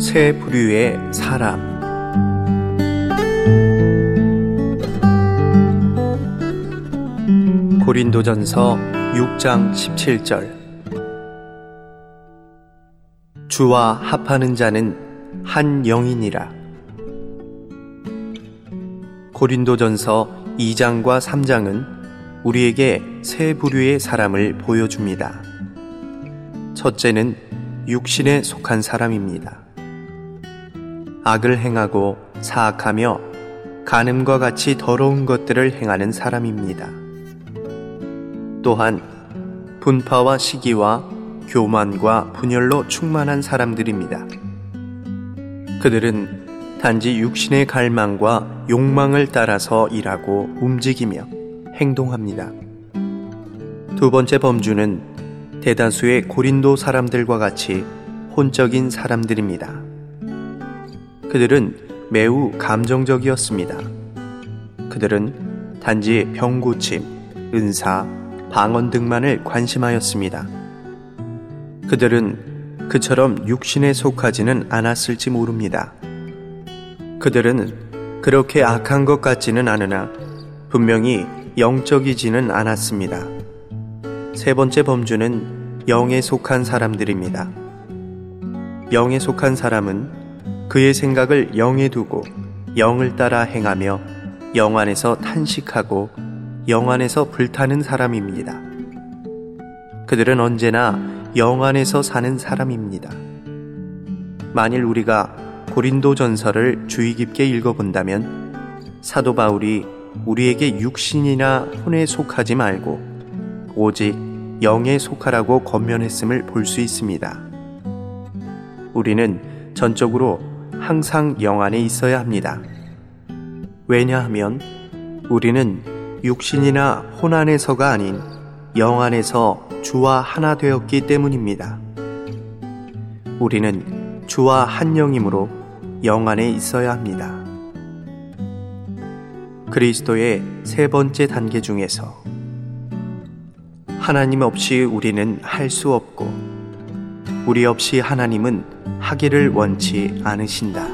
세 부류의 사람 고린도전서 6장 17절 주와 합하는 자는 한 영이니라 고린도전서 2장과 3장은 우리에게 세 부류의 사람을 보여줍니다. 첫째는 육신에 속한 사람입니다. 악을 행하고 사악하며 간음과 같이 더러운 것들을 행하는 사람입니다. 또한 분파와 시기와 교만과 분열로 충만한 사람들입니다. 그들은 단지 육신의 갈망과 욕망을 따라서 일하고 움직이며 행동합니다. 두 번째 범주는 대다수의 고린도 사람들과 같이 혼적인 사람들입니다. 그들은 매우 감정적이었습니다. 그들은 단지 병고침, 은사, 방언 등만을 관심하였습니다. 그들은 그처럼 육신에 속하지는 않았을지 모릅니다. 그들은 그렇게 악한 것 같지는 않으나 분명히 영적이지는 않았습니다. 세 번째 범주는 영에 속한 사람들입니다. 영에 속한 사람은 그의 생각을 영에 두고 영을 따라 행하며 영 안에서 탄식하고 영 안에서 불타는 사람입니다. 그들은 언제나 영 안에서 사는 사람입니다. 만일 우리가 고린도 전서를 주의 깊게 읽어본다면 사도 바울이 우리에게 육신이나 혼에 속하지 말고 오직 영에 속하라고 권면했음을 볼 수 있습니다. 우리는 전적으로 항상 영 안에 있어야 합니다. 왜냐하면 우리는 육신이나 혼 안에서가 아닌 영 안에서 주와 하나 되었기 때문입니다. 우리는 주와 한 영이므로 영 안에 있어야 합니다. 그리스도의 세 번째 단계 중에서 하나님 없이 우리는 할 수 없고 우리 없이 하나님은 하기를 원치 않으신다.